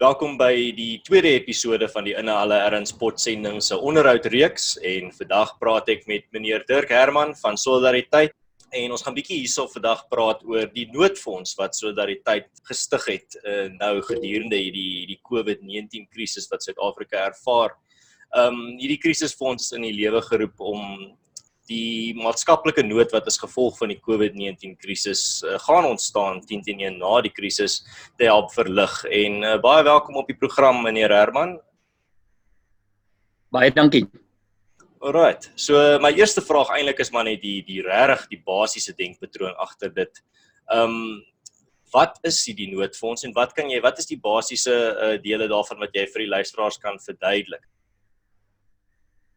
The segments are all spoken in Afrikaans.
Welkom by die tweede episode van die Inhale Erns Sportsending se onderhoudreeks en vandag praat ek met meneer Dirk Herman van Solidariteit en ons gaan bietjie hierso vandag praat oor die noodfonds wat Solidariteit gestig het uh, nou gedurende hierdie hierdie COVID-19 krisis wat Suid-Afrika ervaar. Um, hierdie krisisfonds is in die lewe geroep om die maatskaplike nood wat as gevolg van die COVID-19 krisis uh, gaan ontstaan 10 teen 1 na die krisis te help verlig en uh, baie welkom op die program meneer Herman. Baie dankie. Alrite. So my eerste vraag eintlik is maar net die die regtig die basiese denkpatroon agter dit. Ehm um, wat is die noodfonds en wat kan jy wat is die basiese uh, dele daarvan wat jy vir die luisteraars kan verduidelik?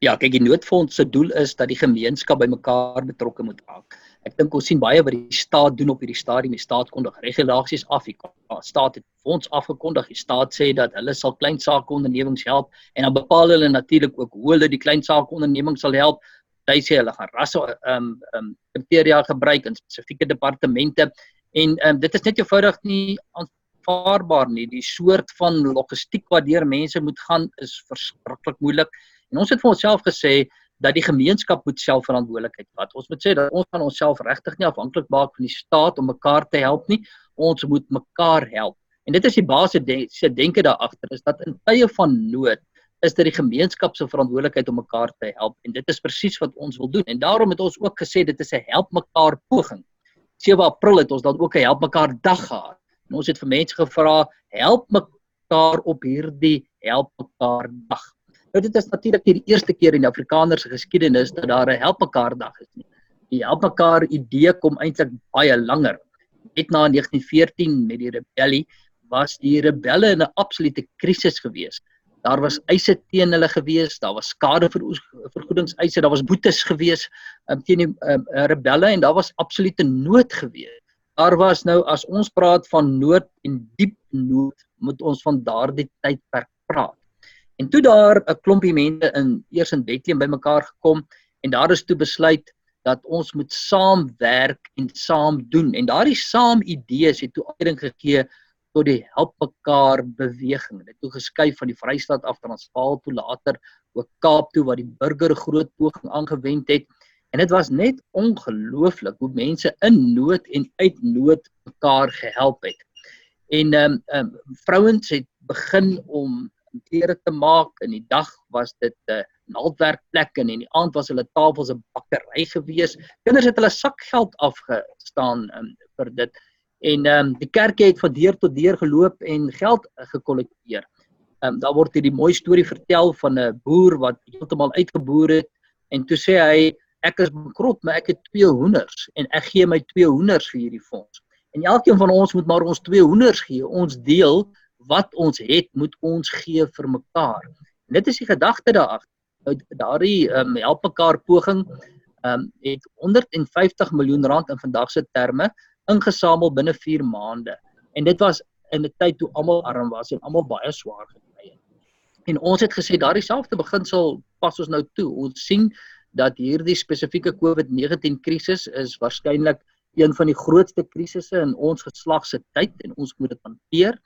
Ja, kyk die noodfonds se doel is dat die gemeenskap bymekaar betrokke moet raak. Ek dink ons sien baie wat die staat doen op hierdie stadium. Die staat kondig regulasies af. Die staat het fonds afgekondig. Die staat sê dat hulle sal klein sake ondernemings help en dan bepaal hulle natuurlik ook hoe hulle die klein sake ondernemings sal help. Hulle sê hulle gaan rasse ehm um, ehm um, kriteria gebruik in spesifieke departemente en ehm um, dit is net eenvoudig nie aanvaarbaar nie. Die soort van logistiek wat deur mense moet gaan is verskriklik moeilik. En ons het vir onsself gesê dat die gemeenskap moet self verantwoordelikheid vat. Ons moet sê dat ons van onsself regtig nie afhanklik maak van die staat om mekaar te help nie. Ons moet mekaar help. En dit is die basiese denke daar agter is dat in tye van nood is dit die gemeenskap se verantwoordelikheid om mekaar te help en dit is presies wat ons wil doen. En daarom het ons ook gesê dit is 'n help mekaar poging. 7 April het ons dan ook 'n help mekaar dag gehad. En ons het vir mense gevra help mekaar op hierdie help mekaar dag. Nou dit is natuurlik nie die eerste keer in Afrikaner se geskiedenis dat daar 'n help mekaar dag is nie. Die help mekaar idee kom eintlik baie langer. Net na 1914 met die rebellie was die rebelle in 'n absolute krisis gewees. Daar was eise teen hulle gewees, daar was skade vir vergoedingseise, daar was boetes gewees um, teen die um, rebelle en daar was absolute nood gewees. Daar was nou as ons praat van nood en diep nood, moet ons van daardie tydperk praat. En toe daar 'n klompie mense in eers in Bethlehem bymekaar gekom en daar is toe besluit dat ons moet saamwerk en saam doen. En daardie saam idees het toe uiting gegee tot die help mekaar beweging. Dit het toe geskuif van die Vrystaat af Transvaal toe later ook Kaap toe waar die burger groot poging aangewend het. En dit was net ongelooflik hoe mense in nood en uit nood mekaar gehelp het. En ehm um, um, vrouens het begin om klere te maak. In die dag was dit 'n uh, naaldwerkplek en in die aand was hulle tafels 'n bakkery gewees. Kinders het hulle sakgeld afgestaan um, vir dit. En ehm um, die kerkie het van deur tot deur geloop en geld gekollekteer. Ehm um, daar word hierdie mooi storie vertel van 'n boer wat heeltemal uitgeboer het en toe sê hy ek is bekrot maar ek het twee hoenders en ek gee my twee hoenders vir hierdie fonds. En elkeen van ons moet maar ons twee hoenders gee. Ons deel wat ons het, moet ons gee vir mekaar. En dit is die gedagte daar agter. Nou daardie ehm um, help mekaar poging ehm um, het 150 miljoen rand in vandag se terme ingesamel binne 4 maande. En dit was in 'n tyd toe almal arm was en almal baie swaar gekry het. En ons het gesê daardie selfde beginsel pas ons nou toe. Ons sien dat hierdie spesifieke COVID-19 krisis is waarskynlik een van die grootste krisisse in ons geslag se tyd en ons moet dit hanteer.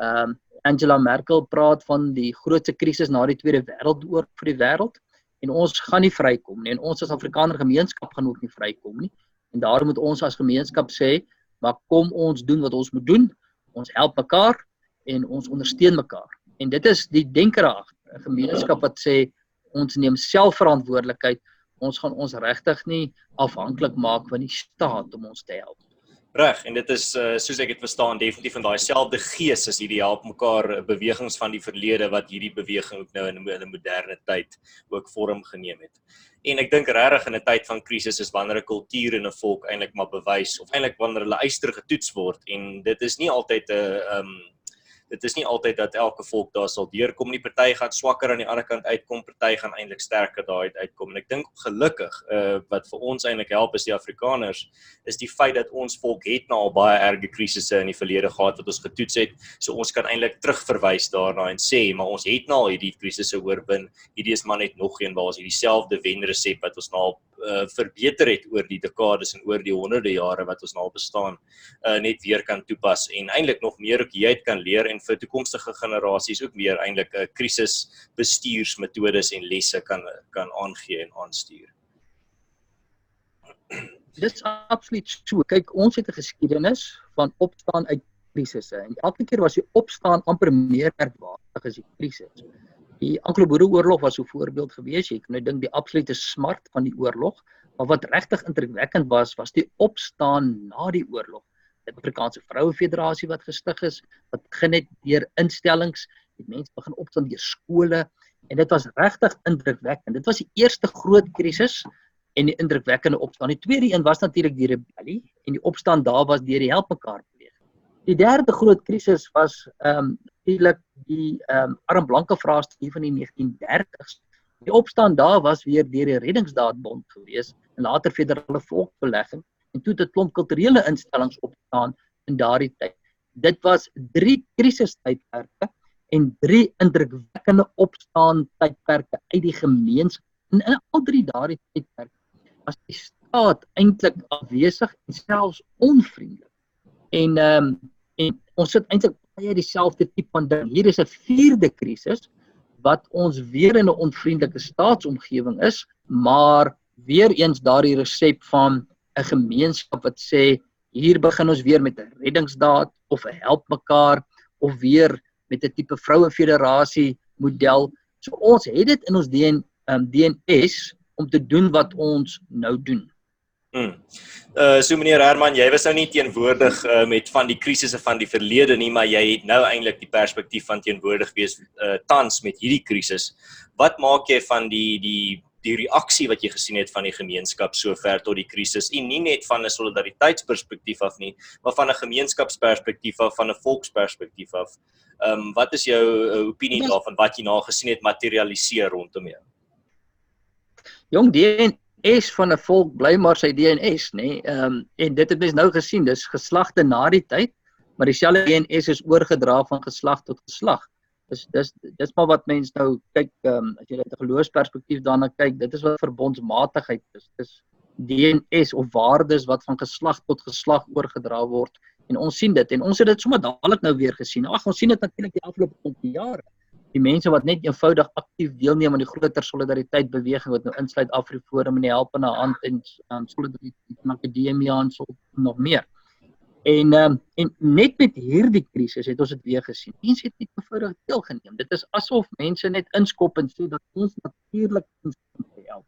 Ehm um, Angela Merkel praat van die grootste krisis na die Tweede Wêreldoorlog vir die wêreld en ons gaan nie vrykom nie en ons as Afrikaner gemeenskap gaan ook nie vrykom nie. En daarom moet ons as gemeenskap sê, maar kom ons doen wat ons moet doen. Ons help mekaar en ons ondersteun mekaar. En dit is die denkerag, 'n gemeenskap wat sê ons neem selfverantwoordelikheid. Ons gaan ons regtig nie afhanklik maak van die staat om ons te help. Reg, en dit is uh, soos ek dit verstaan definitief van daai selfde gees as hierdie help mekaar eh, bewegings van die verlede wat hierdie beweging ook nou in 'n moderne tyd ook vorm geneem het. En ek dink regtig in 'n tyd van krisis is wanneer 'n kultuur en 'n volk eintlik maar bewys of eintlik wanneer hulle eister getoets word en dit is nie altyd 'n ehm um, dit is nie altyd dat elke volk daar sal deurkom nie. Party gaan swakker aan die ander kant uitkom, party gaan eintlik sterker daai uitkom. En ek dink gelukkig uh wat vir ons eintlik help is die Afrikaners is die feit dat ons volk het nou al baie erge krisisse in die verlede gehad wat ons getoets het. So ons kan eintlik terugverwys daarna en sê, maar ons het nou al hierdie krisisse oorwin. Hierdie is maar net nog een waar ons hierdie selfde wenresep wat ons nou al uh, verbeter het oor die dekades en oor die honderde jare wat ons nou bestaan uh net weer kan toepas en eintlik nog meer ook het kan leer en en vir toekomstige generasies ook weer eintlik 'n krisisbestuursmetodes en lesse kan kan aangee en aanstuur. Dit is absoluut so. Kyk, ons het 'n geskiedenis van opstaan uit krisisse en elke keer was die opstaan amper meer merkwaardig as die krisis. Die Anglo-Boereoorlog was so 'n voorbeeld gewees. Jy kan nou dink die absolute smart van die oorlog, maar wat regtig indrukwekkend was, was die opstaan na die oorlog. Die Afrikaanse Vroue Federasie wat gestig is, wat begin het deur instellings, die mense begin opstaan deur skole en dit was regtig indrukwekkend. Dit was die eerste groot krisis en die indrukwekkende opstaan. Die tweede een was natuurlik die rebellie en die opstaan daar was deur die help mekaar Die derde groot krisis was ehm um, natuurlik die ehm um, arm blanke vraestel van die 1930s. Die opstand daar was weer deur die Reddingsdaadbond gewees en later federale volksbelegging en toe het 'n klomp kulturele instellings opgestaan in daardie tyd. Dit was drie krisistydperke en drie indrukwekkende opstaan tydperke uit die gemeenskap. En in al drie daardie tydperke was die staat eintlik afwesig en selfs onvriendelik. En ehm um, en ons sit eintlik baie dieselfde tipe van ding. Hier is 'n vierde krisis wat ons weer in 'n onvriendelike staatsomgewing is, maar weer eens daardie resep van 'n gemeenskap wat sê hier begin ons weer met 'n reddingsdaad of 'n help mekaar of weer met 'n tipe vroue federasie model. So ons het dit in ons DNA, um, DNS om te doen wat ons nou doen. Mm. Uh so meneer Herman, jy was nou nie teenwoordig uh, met van die krisisse van die verlede nie, maar jy het nou eintlik die perspektief van teenwoordig wees uh tans met hierdie krisis. Wat maak jy van die die die reaksie wat jy gesien het van die gemeenskap sover tot die krisis en nie net van 'n solidariteitsperspektief af nie, maar van 'n gemeenskapsperspektief af, van 'n volksperspektief af. Ehm um, wat is jou uh, opinie daarvan wat jy nou gesien het materialiseer rondom jou? Jong, die S van 'n volk bly maar sy DNS, nê? Nee? Ehm um, en dit het mens nou gesien, dis geslagte na die tyd, maar dieselfde DNS is oorgedra van geslag tot geslag. Dis dis dis maar wat mense nou kyk, ehm um, as jy uit 'n geloofsperspektief daarna kyk, dit is wat verbondsmatigheid is. Dis DNS of waardes wat van geslag tot geslag oorgedra word en ons sien dit en ons het dit sommer dadelik nou weer gesien. Ag, ons sien dit natuurlik die afgelope jare die mense wat net eenvoudig aktief deelneem aan die groter solidariteit beweging wat nou insluit Afriforum en die helpende hand en um, solidariteit in akademie en so nog meer. En um, en net met hierdie krisis het ons dit weer gesien. Mense het net eenvoudig deelgeneem. Dit is asof mense net inskop en sê dat ons natuurlik ons kan help.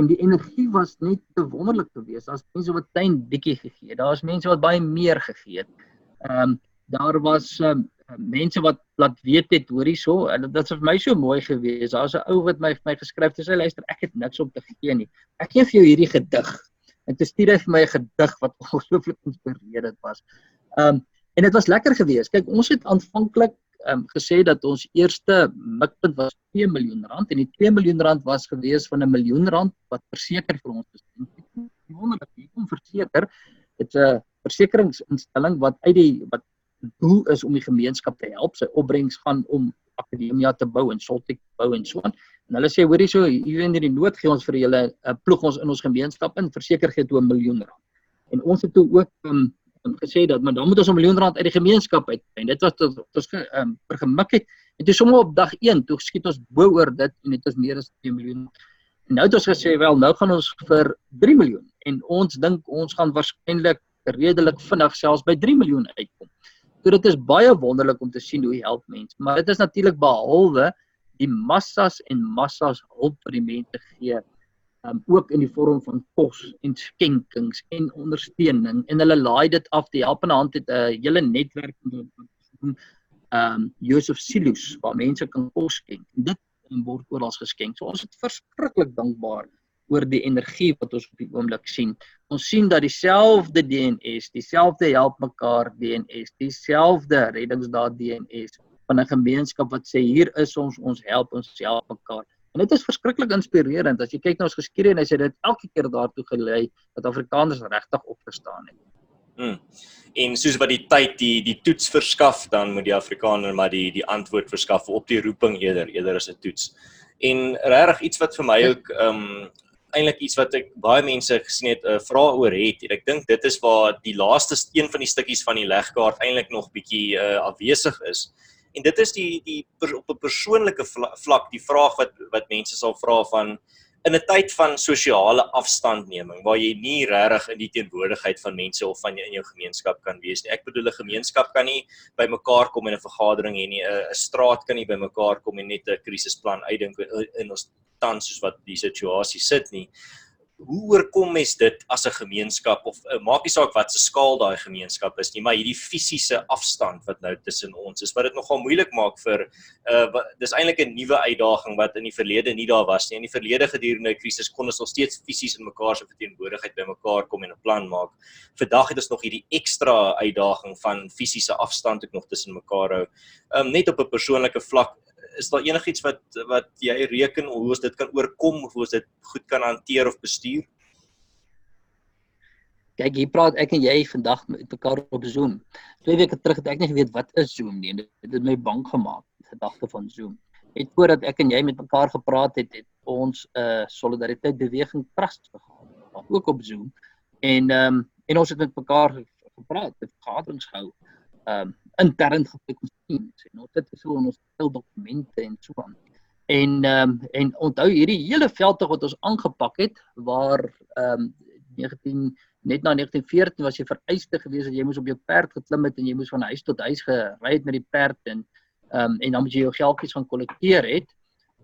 En die energie was net te wonderlik geweest. Daar's mense wat klein bietjie gegee het. Daar's mense wat baie meer gegee het. Ehm um, daar was um, mense wat laat weet het hoor hierso dit was vir my so mooi geweest. Daar's 'n ou wat my vir my geskryf het. Hy sê luister, ek het niks om te gee nie. Ek gee vir jou hierdie gedig. En toe stuur hy vir my 'n gedig wat ongelooflik inspirerend was. Um en dit was lekker geweest. Kyk, ons het aanvanklik um gesê dat ons eerste mikpunt was 2 miljoen rand en die 2 miljoen rand was geweest van 'n miljoen rand wat verseker vir ons is. Wonderlik, hier kom verseker. Dit's 'n versekeringsinstelling wat uit die wat doel is om die gemeenskap te help. Sy opbrengs gaan om akademia te bou en Soltek te bou en so aan. En hulle sê hoorie so, hier in die nood gee ons vir julle 'n uh, ploeg ons in ons gemeenskap in, verseker gee toe 'n miljoen rand. En ons het toe ook um, um, gesê dat maar dan moet ons 'n miljoen rand uit die gemeenskap uit. En dit was tot ons um, vergemik het. En toe sommer op dag 1 toe skiet ons bo oor dit en dit is meer as 2 miljoen. En nou het ons gesê wel, nou gaan ons vir 3 miljoen en ons dink ons gaan waarskynlik redelik vinnig selfs by 3 miljoen uitkom. So dit is baie wonderlik om te sien hoe help mense, maar dit is natuurlik behalwe die massas en massas hulp wat die mense gee, um, ook in die vorm van kos en skenkings en ondersteuning en hulle laai dit af die helpende hand het 'n uh, hele netwerk van ehm um, Joseph Silus waar mense kan kos skenk. Dit word oral geskenk. So ons is verskriklik dankbaar oor die energie wat ons op die oomblik sien. Ons sien dat dieselfde DNS, dieselfde help mekaar DNS, dieselfde reddingsdaad DNS van 'n gemeenskap wat sê hier is ons, ons help ons help mekaar. En dit is verskriklik inspirerend as jy kyk na ons geskiedenis, het dit elke keer daartoe gelei dat Afrikaners regtig opgestaan het. Mm. En soos wat die tyd die die toets verskaf, dan moet die Afrikaner maar die die antwoord verskaf op die roeping eerder eerder as 'n toets. En regtig iets wat vir my ook ehm um, eintlik iets wat ek baie mense gesien het 'n uh, vraag oor het. En ek dink dit is waar die laaste een van die stukkies van die legkaart eintlik nog bietjie uh, afwesig is. En dit is die die per, op 'n persoonlike vlak die vraag wat wat mense sal vra van in 'n tyd van sosiale afstandneming waar jy nie regtig in die teenwoordigheid van mense of van jou in jou gemeenskap kan wees nie. Ek bedoel 'n gemeenskap kan nie by mekaar kom in 'n vergadering hê nie. 'n straat kan nie by mekaar kom en net 'n krisisplan uitdink in ons tans soos wat die situasie sit nie hoe oorkom mens dit as 'n gemeenskap of uh, maak nie saak wat se skaal daai gemeenskap is nie, maar hierdie fisiese afstand wat nou tussen ons is, wat dit nogal moeilik maak vir uh wat, dis eintlik 'n nuwe uitdaging wat in die verlede nie daar was nie. In die verlede gedurende 'n krisis kon ons nog steeds fisies in mekaar se verteenwoordigheid by mekaar kom en 'n plan maak. Vandag het ons nog hierdie ekstra uitdaging van fisiese afstand ook nog tussen mekaar hou. Um net op 'n persoonlike vlak is daar enigiets wat wat jy reken hoe ons dit kan oorkom of hoe ons dit goed kan hanteer of bestuur? Kyk, hier praat ek en jy vandag met mekaar op Zoom. Twee weke terug het ek nie geweet wat is Zoom nie. Dit het my bang gemaak, die gedagte van Zoom. Net voordat ek en jy met mekaar gepraat het, het ons 'n uh, solidariteit beweging trust gehad, ook op Zoom. En ehm um, en ons het met mekaar gepraat, het vergaderings gehou. Ehm um, intern gekyk ons teams en ons het so ons stel dokumente en so aan. En ehm um, en onthou hierdie hele veldtog wat ons aangepak het waar ehm um, 19 net na 1914 was jy vereiste gewees dat jy moes op jou perd geklim het en jy moes van huis tot huis gery het met die perd en ehm um, en dan moet jy jou geldjies gaan kollekteer het.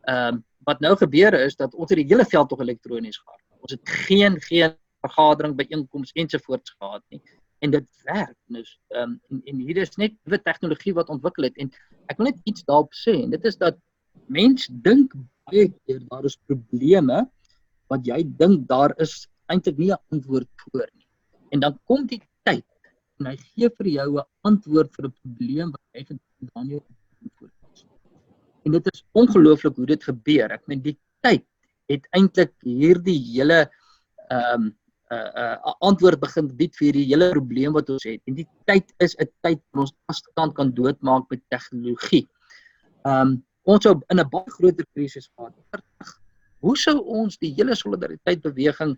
Ehm um, wat nou gebeur is dat ons het die hele veldtog elektronies gehad. Ons het geen geen vergadering by einkoms ensovoorts gehad nie en dit werk. Dus ehm um, en, en hier is net nuwe tegnologie wat ontwikkel het en ek wil net iets daarop sê en dit is dat mens dink baie keer daar is probleme wat jy dink daar is eintlik nie 'n antwoord vir nie. En dan kom die tyd en hy gee vir jou 'n antwoord vir 'n probleem wat jy gedink dan nie antwoord is. En dit is ongelooflik hoe dit gebeur. Ek meen die tyd het eintlik hierdie hele ehm um, 'n uh, 'n uh, antwoord begin bied vir hierdie hele probleem wat ons het. En die tyd is 'n tyd wat ons afstand kan doodmaak met tegnologie. Um ons sou in 'n baie groter krisis gehad. Hoe sou ons die hele solidariteit beweging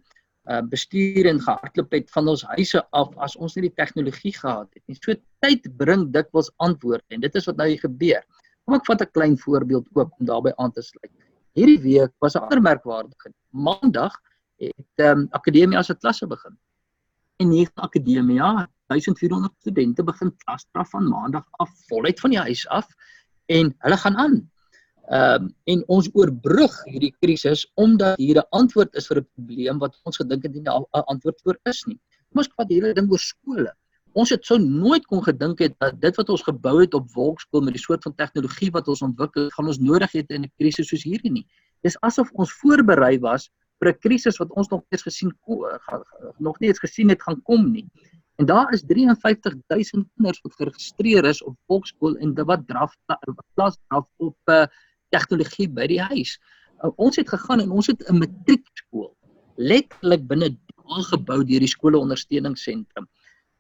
uh bestuur en gehardloop het van ons huise af as ons nie die tegnologie gehad het nie. So tyd bring dikwels antwoorde en dit is wat nou hier gebeur. Kom ek vat 'n klein voorbeeld ook om daarbey aan te sluit. Hierdie week was 'n ander merkwaardige. Maandag het ehm um, akademia se klasse begin. En nege akademia, 1400 studente begin klasstraf van maandag af voluit van die huis af en hulle gaan aan. Ehm um, en ons oorbrug hierdie krisis omdat hier 'n antwoord is vir 'n probleem wat ons gedink het nie 'n antwoord vir is nie. Kom ons vat hierdie ding oor skole. Ons het sou nooit kon gedink het dat dit wat ons gebou het op Wolkskool met die soort van tegnologie wat ons ontwikkel gaan ons nodig hê in 'n krisis soos hierdie nie. Dis asof ons voorberei was vir 'n krisis wat ons nog eers gesien nog nie eens gesien het gaan kom nie. En daar is 53000 kinders wat geregistreer is op volkskool en wat draf klas draf op uh, tegnologie by die huis. Uh, ons het gegaan en ons het 'n matriekskool letterlik binne dae gebou deur die skole ondersteuningsentrum.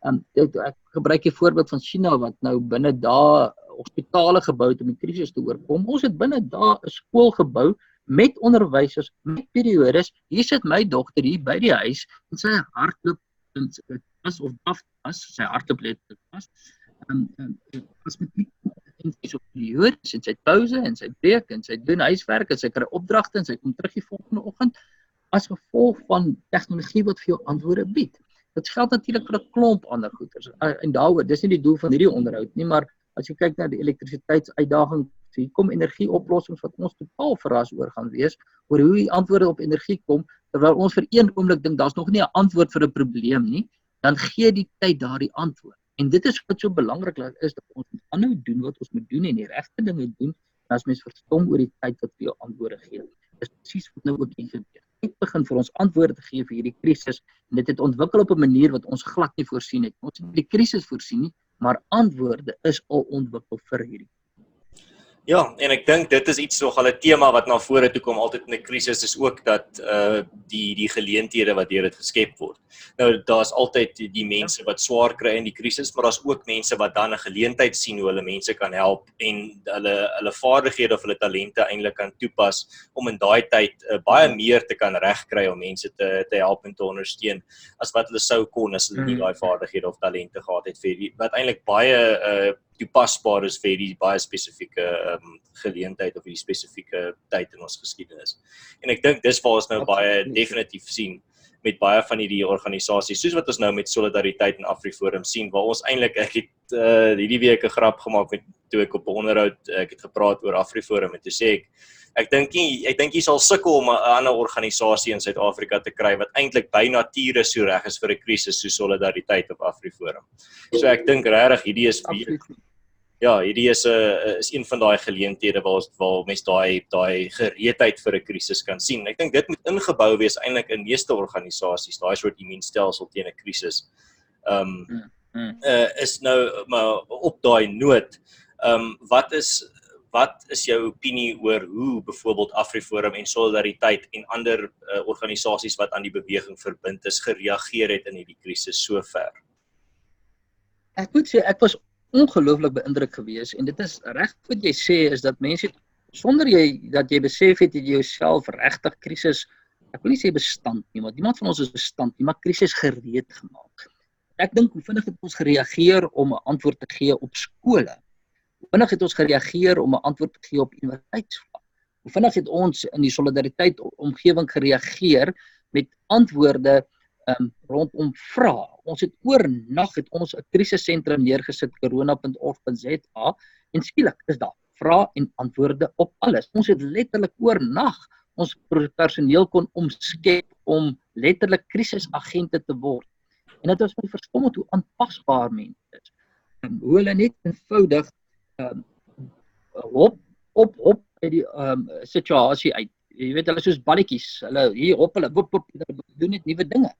Um, ek, gebruik 'n voorbeeld van China wat nou binne dae hospitale gebou het om die krisis te oorkom. Ons het binne dae 'n skool gebou met onderwysers, met periodes. Hier sit my dogter hier by die huis en sy hardloop in as of af as sy hardloop let as en en as met die en sy op die hoor, sy pouse en sy breek en sy doen huiswerk en sy kry opdragte en sy kom terug die volgende oggend as gevolg van tegnologie wat vir jou antwoorde bied. Dit geld natuurlik vir 'n klomp ander goeders. En daaroor, dis nie die doel van hierdie onderhoud nie, maar as jy kyk na die elektrisiteitsuitdaging So hier kom energieoplossings wat ons totaal verras oor gaan wees oor hoe die antwoorde op energie kom terwyl ons vir een oomblik dink daar's nog nie 'n antwoord vir 'n probleem nie, dan gee die tyd daardie antwoord. En dit is wat so belangrik is dat ons moet aanhou doen wat ons moet doen en die regte dinge doen en as mens verstom oor die tyd wat vir jou antwoorde gee. Dis presies wat nou ook gebeur. Dit begin vir ons antwoorde te gee vir hierdie krisis en dit het ontwikkel op 'n manier wat ons glad nie voorsien het. Ons het die krisis voorsien nie, maar antwoorde is al ontwikkel vir hierdie Ja, en ek dink dit is iets nog 'n tema wat na vore toe kom altyd in 'n krisis is ook dat uh die die geleenthede wat deur dit geskep word. Nou daar's altyd die, mense wat swaar kry in die krisis, maar daar's ook mense wat dan 'n geleentheid sien hoe hulle mense kan help en hulle hulle vaardighede of hulle talente eintlik kan toepas om in daai tyd uh, baie meer te kan regkry om mense te te help en te ondersteun as wat hulle sou kon as hulle nie mm. daai vaardighede of talente gehad het vir die, wat eintlik baie uh toepasbaar is vir die baie spesifieke ehm um, geleentheid of die spesifieke tyd in ons geskiedenis. En ek dink dis waar ons nou baie definitief sien met baie van hierdie organisasies soos wat ons nou met solidariteit en Afriforum sien waar ons eintlik ek het uh, hierdie week 'n grap gemaak met toe ek op 'n onderhoud ek het gepraat oor Afriforum en toe sê ek ek dink nie ek dink jy sal sukkel om 'n ander organisasie in Suid-Afrika te kry wat eintlik by nature so reg is vir 'n krisis so solidariteit op Afriforum. So ek dink regtig hierdie is wie, ja, hierdie is 'n uh, is een van daai geleenthede waar waar mense daai daai gereedheid vir 'n krisis kan sien. Ek dink dit moet ingebou wees eintlik in meeste organisasies, daai soort immuunstelsel teen 'n krisis. Ehm um, mm, mm. uh, is nou maar op daai noot. Ehm um, wat is wat is jou opinie oor hoe byvoorbeeld Afriforum en Solidariteit en ander uh, organisasies wat aan die beweging verbind is gereageer het in hierdie krisis sover? Ek moet sê ek was ongelooflik beïndruk geweest en dit is reg wat jy sê is dat mense sonder jy dat jy besef het jy jouself regtig krisis ek wil nie sê bestand nie want niemand van ons is bestand nie maar krisis gereed gemaak. Ek dink hoe vinnig het ons gereageer om 'n antwoord te gee op skole. Hoe vinnig het ons gereageer om 'n antwoord te gee op universiteitsvlak. Hoe vinnig het ons in die solidariteit omgewing gereageer met antwoorde um, rondom vra. Ons het oornag het ons 'n krisissentrum neergesit corona.org.za en skielik is daar vra en antwoorde op alles. Ons het letterlik oornag ons personeel kon omskep om letterlik krisisagente te word. En dit was my verstommend hoe aanpasbaar mense is. Um, hoe hulle net eenvoudig um, hop op op uit die um, situasie uit. Jy weet hulle soos balletjies. Hulle hier op hulle wop wop doen net nuwe dinge.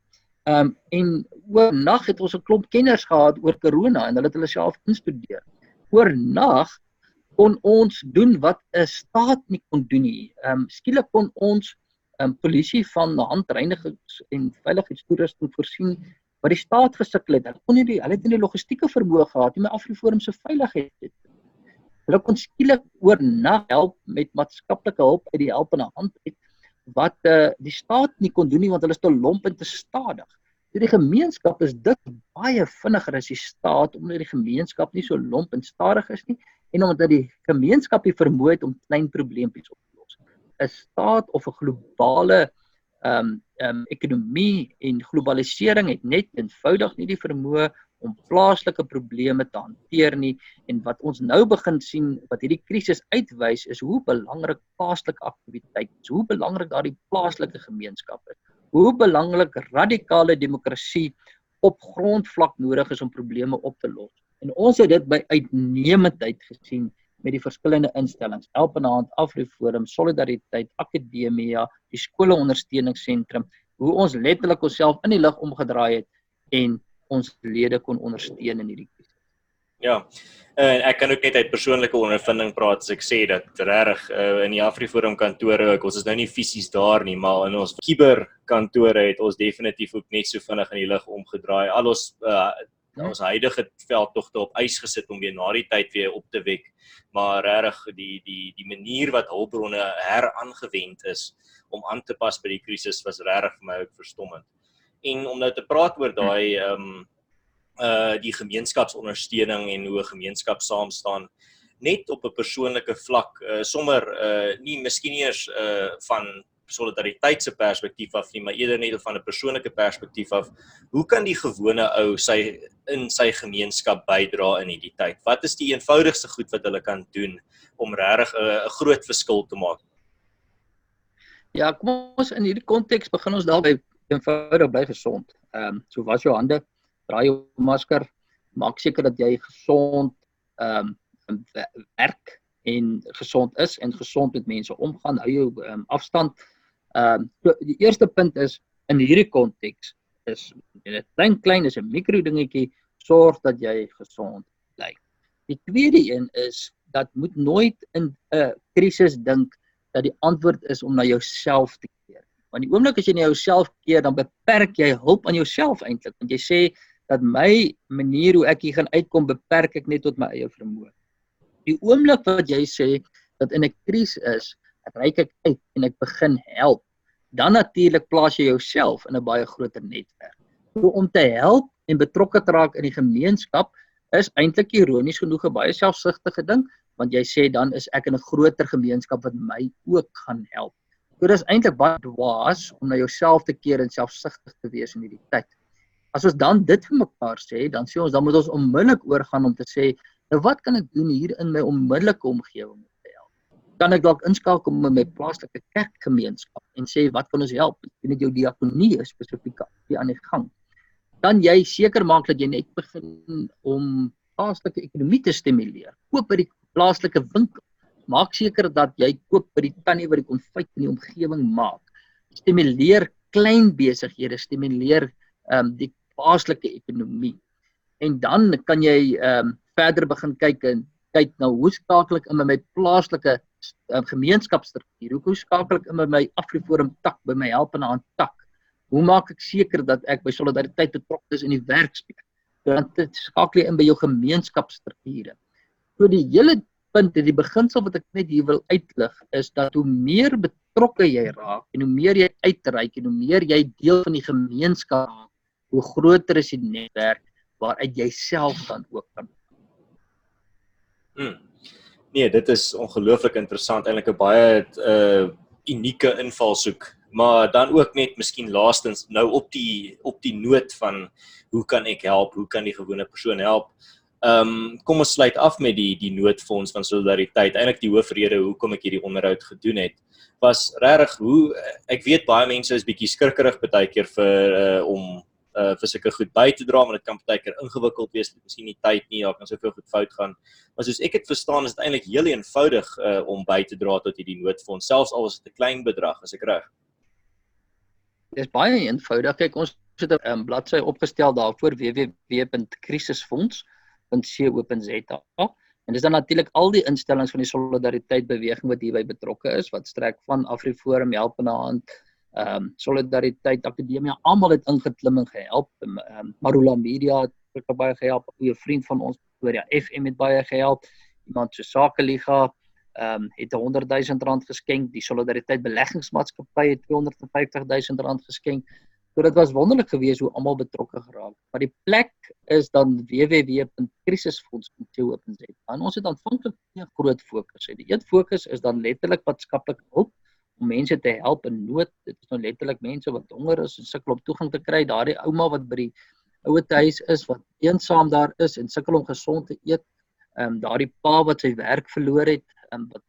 Ehm um, en oornag het ons 'n klomp kenners gehad oor corona en hulle het hulle self instudeer. Oornag kon ons doen wat 'n staat nie kon doen nie. Ehm um, skielik kon ons ehm um, polisie van handreinigings en veiligheidstoerusting voorsien wat die staat gesukkel het. Hulle kon nie die hulle het nie die logistieke vermoë gehad nie met Afriforum se veiligheid het. Hulle kon skielik oornag help met maatskaplike hulp uit die helpende hand uit wat uh, die staat nie kon doen nie want hulle is te lomp en te stadig. So die gemeenskap is dit baie vinniger as die staat omdat die gemeenskap nie so lomp en stadig is nie en omdat die gemeenskap die vermoë het om klein probleempies op te los. 'n Staat of 'n globale ehm um, ehm um, ekonomie en globalisering het net eenvoudig nie die vermoë om plaaslike probleme te hanteer nie en wat ons nou begin sien wat hierdie krisis uitwys is hoe belangrik plaaslike aktiwiteit is, hoe belangrik daardie plaaslike gemeenskap is, hoe belangrik radikale demokrasie op grondvlak nodig is om probleme op te los. En ons het dit by uitnemendheid gesien met die verskillende instellings, Helpende Hand, Afriforum, Solidariteit, Akademia, die skoolondersteuningsentrum, hoe ons letterlik onsself in die lig omgedraai het en ons lede kon ondersteun in hierdie. Ja. En ek kan ook net uit persoonlike ondervinding praat as ek sê dat regtig uh, in die Afriforum kantore ook ons is nou nie fisies daar nie, maar in ons kiber kantore het ons definitief ook net so vinnig in die lig omgedraai. Al ons uh, ons huidige veldtogte op ys gesit om weer na die tyd weer op te wek. Maar regtig die die die manier wat hulpbronne heraangewend is om aan te pas by die krisis was regtig vir my ook verstommend en om nou te praat oor daai ehm um, uh die gemeenskapsondersteuning en hoe 'n gemeenskap saam staan net op 'n persoonlike vlak uh sommer uh nie miskien eers uh van solidariteit se perspektief af nie maar eerder net van 'n persoonlike perspektief af. Hoe kan die gewone ou sy in sy gemeenskap bydra in hierdie tyd? Wat is die eenvoudigste goed wat hulle kan doen om regtig 'n groot verskil te maak? Ja, kom ons in hierdie konteks begin ons daarby eenvoudig bly gesond. Ehm um, so was jou hande, dra jou masker, maak seker dat jy gesond ehm um, werk en gesond is en gesond met mense omgaan, hou jou um, afstand. Ehm um, so die eerste punt is in hierdie konteks is dit klein klein is 'n mikro dingetjie sorg dat jy gesond bly. Die tweede een is dat moet nooit in 'n krisis dink dat die antwoord is om na jouself te keer. Want die oomblik as jy na jouself keer, dan beperk jy hulp aan jouself eintlik, want jy sê dat my manier hoe ek hier gaan uitkom beperk ek net tot my eie vermoë. Die oomblik wat jy sê dat in 'n krisis is, reik ek uit en ek begin help, dan natuurlik plaas jy jouself in 'n baie groter netwerk. So om te help en betrokke te raak in die gemeenskap is eintlik ironies genoeg 'n baie selfsugtige ding, want jy sê dan is ek in 'n groter gemeenskap wat my ook gaan help. So dis eintlik baie dwaas om na jouself te keer en selfsugtig te wees in hierdie tyd. As ons dan dit vir mekaar sê, dan sê ons dan moet ons onmiddellik oorgaan om te sê, nou wat kan ek doen hier in my onmiddellike omgewing? kan ek dalk inskakel met my plaaslike kerkgemeenskap en sê wat kan ons help? Jy net jou diakonie spesifiek aan die gang. Dan jy seker maak dat jy net begin om plaaslike ekonomie te stimuleer. Koop by die plaaslike winkel. Maak seker dat jy koop by die tannie wat die konfyt in die omgewing maak. Stimuleer klein besighede, stimuleer ehm um, die plaaslike ekonomie. En dan kan jy ehm um, verder begin kyk en kyk nou hoe skakel ek in met plaaslike uh, gemeenskapsstruktuur? Hoe skakel ek in my Afriforum tak by my helpende hand tak? Hoe maak ek seker dat ek by solidariteit betrokke is in die werksplek? Dan skakel jy in by jou gemeenskapsstrukture. So die hele punt, die beginsel wat ek net hier wil uitlig is dat hoe meer betrokke jy raak en hoe meer jy uitreik en hoe meer jy deel van die gemeenskap, hoe groter is die netwerk waaruit jy self dan ook kan Hmm. Nee, dit is ongelooflik interessant, eintlik 'n baie uh unieke invalshoek, maar dan ook net miskien laastens nou op die op die noot van hoe kan ek help? Hoe kan die gewone persoon help? Ehm um, kom ons sluit af met die die noodfonds van solidariteit. Eintlik die hoofrede hoekom ek hierdie onderhoud gedoen het was regtig hoe ek weet baie mense is bietjie skrikkerig baie keer vir uh om uh vir sulke goed by te dra want dit kan baie keer ingewikkeld wees, miskien nie tyd nie, daar kan soveel goed fout gaan. Maar soos ek dit verstaan is dit eintlik heel eenvoudig uh om by te dra tot hierdie noodfonds, selfs al is dit 'n klein bedrag, as ek reg. Dit is baie eenvoudig. Kyk, ons het 'n um, bladsy opgestel daarvoor www.krisisfonds.co.za. En dis dan natuurlik al die instellings van die solidariteit beweging wat hierby betrokke is wat strek van Afriforum, Helpende Hand, ehm um, solidariteit akademie almal het ingeklim en gehelp. Ehm um, Marula Media het ook baie gehelp. 'n Goeie vriend van ons, Pretoria FM het baie gehelp. Iemand so Sakeliga ehm um, het 100 000 rand geskenk. Die Solidariteit Beleggingsmaatskappy het 250 000 rand geskenk. So dit was wonderlik geweest hoe almal betrokke geraak. Maar die plek is dan www.krisisfonds.co.za. En ons het aanvanklik 'n groot fokus. Die een fokus is dan letterlik maatskaplike hulp om mense te help in nood. Dit is nou letterlik mense wat honger is en sukkel om toegang te kry. Daardie ouma wat by die ouer huis is wat eensaam daar is en sukkel om gesond te eet. Ehm um, daardie pa wat sy werk verloor het en wat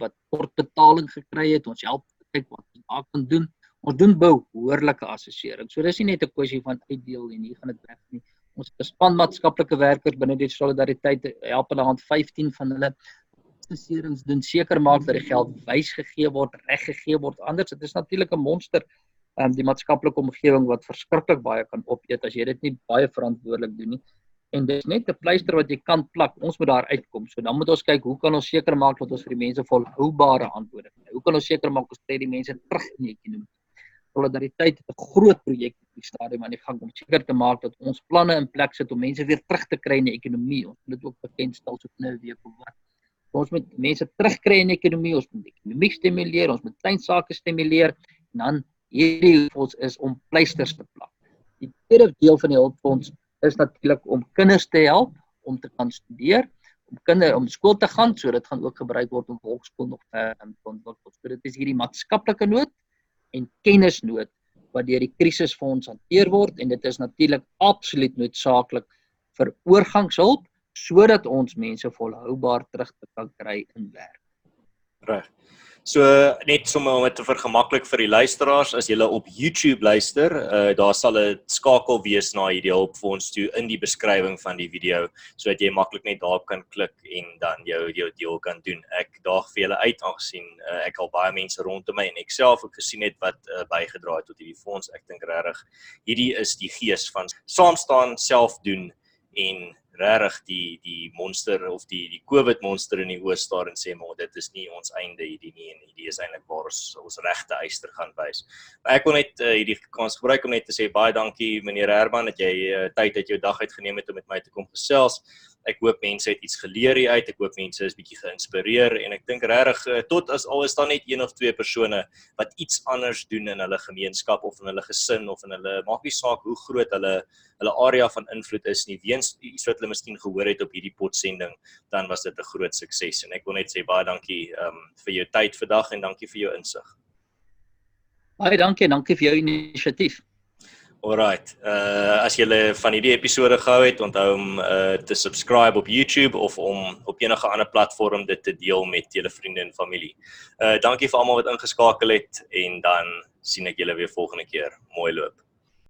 wat kort betaling gekry het. Ons help kyk wat ons daar kan doen. Ons doen behoorlike assessering. So dis nie net 'n kwessie van uitdeel en hier gaan dit weg nie. Ons span maatskaplike werkers binne die solidariteit help hulle aan 15 van hulle investerings doen seker maak dat die geld wys gegee word, reg gegee word. Anders dit is natuurlik 'n monster en um, die maatskaplike omgewing wat verskriklik baie kan opeet as jy dit nie baie verantwoordelik doen nie. En dis net 'n pleister wat jy kan plak. Ons moet daar uitkom. So dan moet ons kyk hoe kan ons seker maak dat ons vir die mense volhoubare antwoorde gee. Hoe kan ons seker maak ons kry die mense terug in die ekonomie? Solidariteit het 'n groot projek op die stadium aan die gang om seker te maak dat ons planne in plek sit om mense weer terug te kry in die ekonomie. Ons moet ook bekendstel so binne 'n week of wat. Ons moet mense terugkry in die ekonomie, ons moet die ekonomie stimuleer, ons moet klein sake stimuleer en dan hierdie fonds is om pleisters te plak. Die tweede deel van die hulpfonds is natuurlik om kinders te help om te kan studeer, om kinders om skool te gaan, so dit gaan ook gebruik word om volkskool nog uh, te ontwikkel. So dit is hierdie maatskaplike nood en kennisnood wat deur die krisisfonds hanteer word en dit is natuurlik absoluut noodsaaklik vir oorgangshulp sodat ons mense volhoubaar terug te kan kry in werk. Reg. So net sommer om dit te vergemaklik vir die luisteraars as jy op YouTube luister, uh, daar sal 'n skakel wees na hierdie hulp vir ons toe in die beskrywing van die video sodat jy maklik net daarop kan klik en dan jou jou deel kan doen. Ek daag vir julle uit aangesien uh, ek al baie mense rondom my en ek self ook gesien het wat uh, bygedra het tot hierdie fonds. Ek dink regtig hierdie is die gees van saam staan, self doen en regtig die die monster of die die COVID monster in die oë staar en sê maar dit is nie ons einde hierdie nie en hierdie is eintlik waar ons ons regte eyster gaan wys. Maar ek wil net uh, hierdie kans gebruik om net te sê baie dankie meneer Herman dat jy uh, tyd uit jou dag uit geneem het om met my te kom gesels. Ek hoop mense het iets geleer hier uit. Ek hoop mense is bietjie geïnspireer en ek dink regtig uh, tot as al is daar net een of twee persone wat iets anders doen in hulle gemeenskap of in hulle gesin of in hulle maak nie saak hoe groot hulle hulle area van invloed is nie weens iets wat hulle miskien gehoor het op hierdie potsending dan was dit 'n groot sukses en ek wil net sê baie dankie um, vir jou tyd vandag en dankie vir jou insig. Baie dankie en dankie vir jou inisiatief. Alright. Uh as jy van hierdie episode gehou het, onthou om uh te subscribe op YouTube of om op enige ander platform dit te deel met julle vriende en familie. Uh dankie vir almal wat ingeskakel het en dan sien ek julle weer volgende keer. Mooi loop.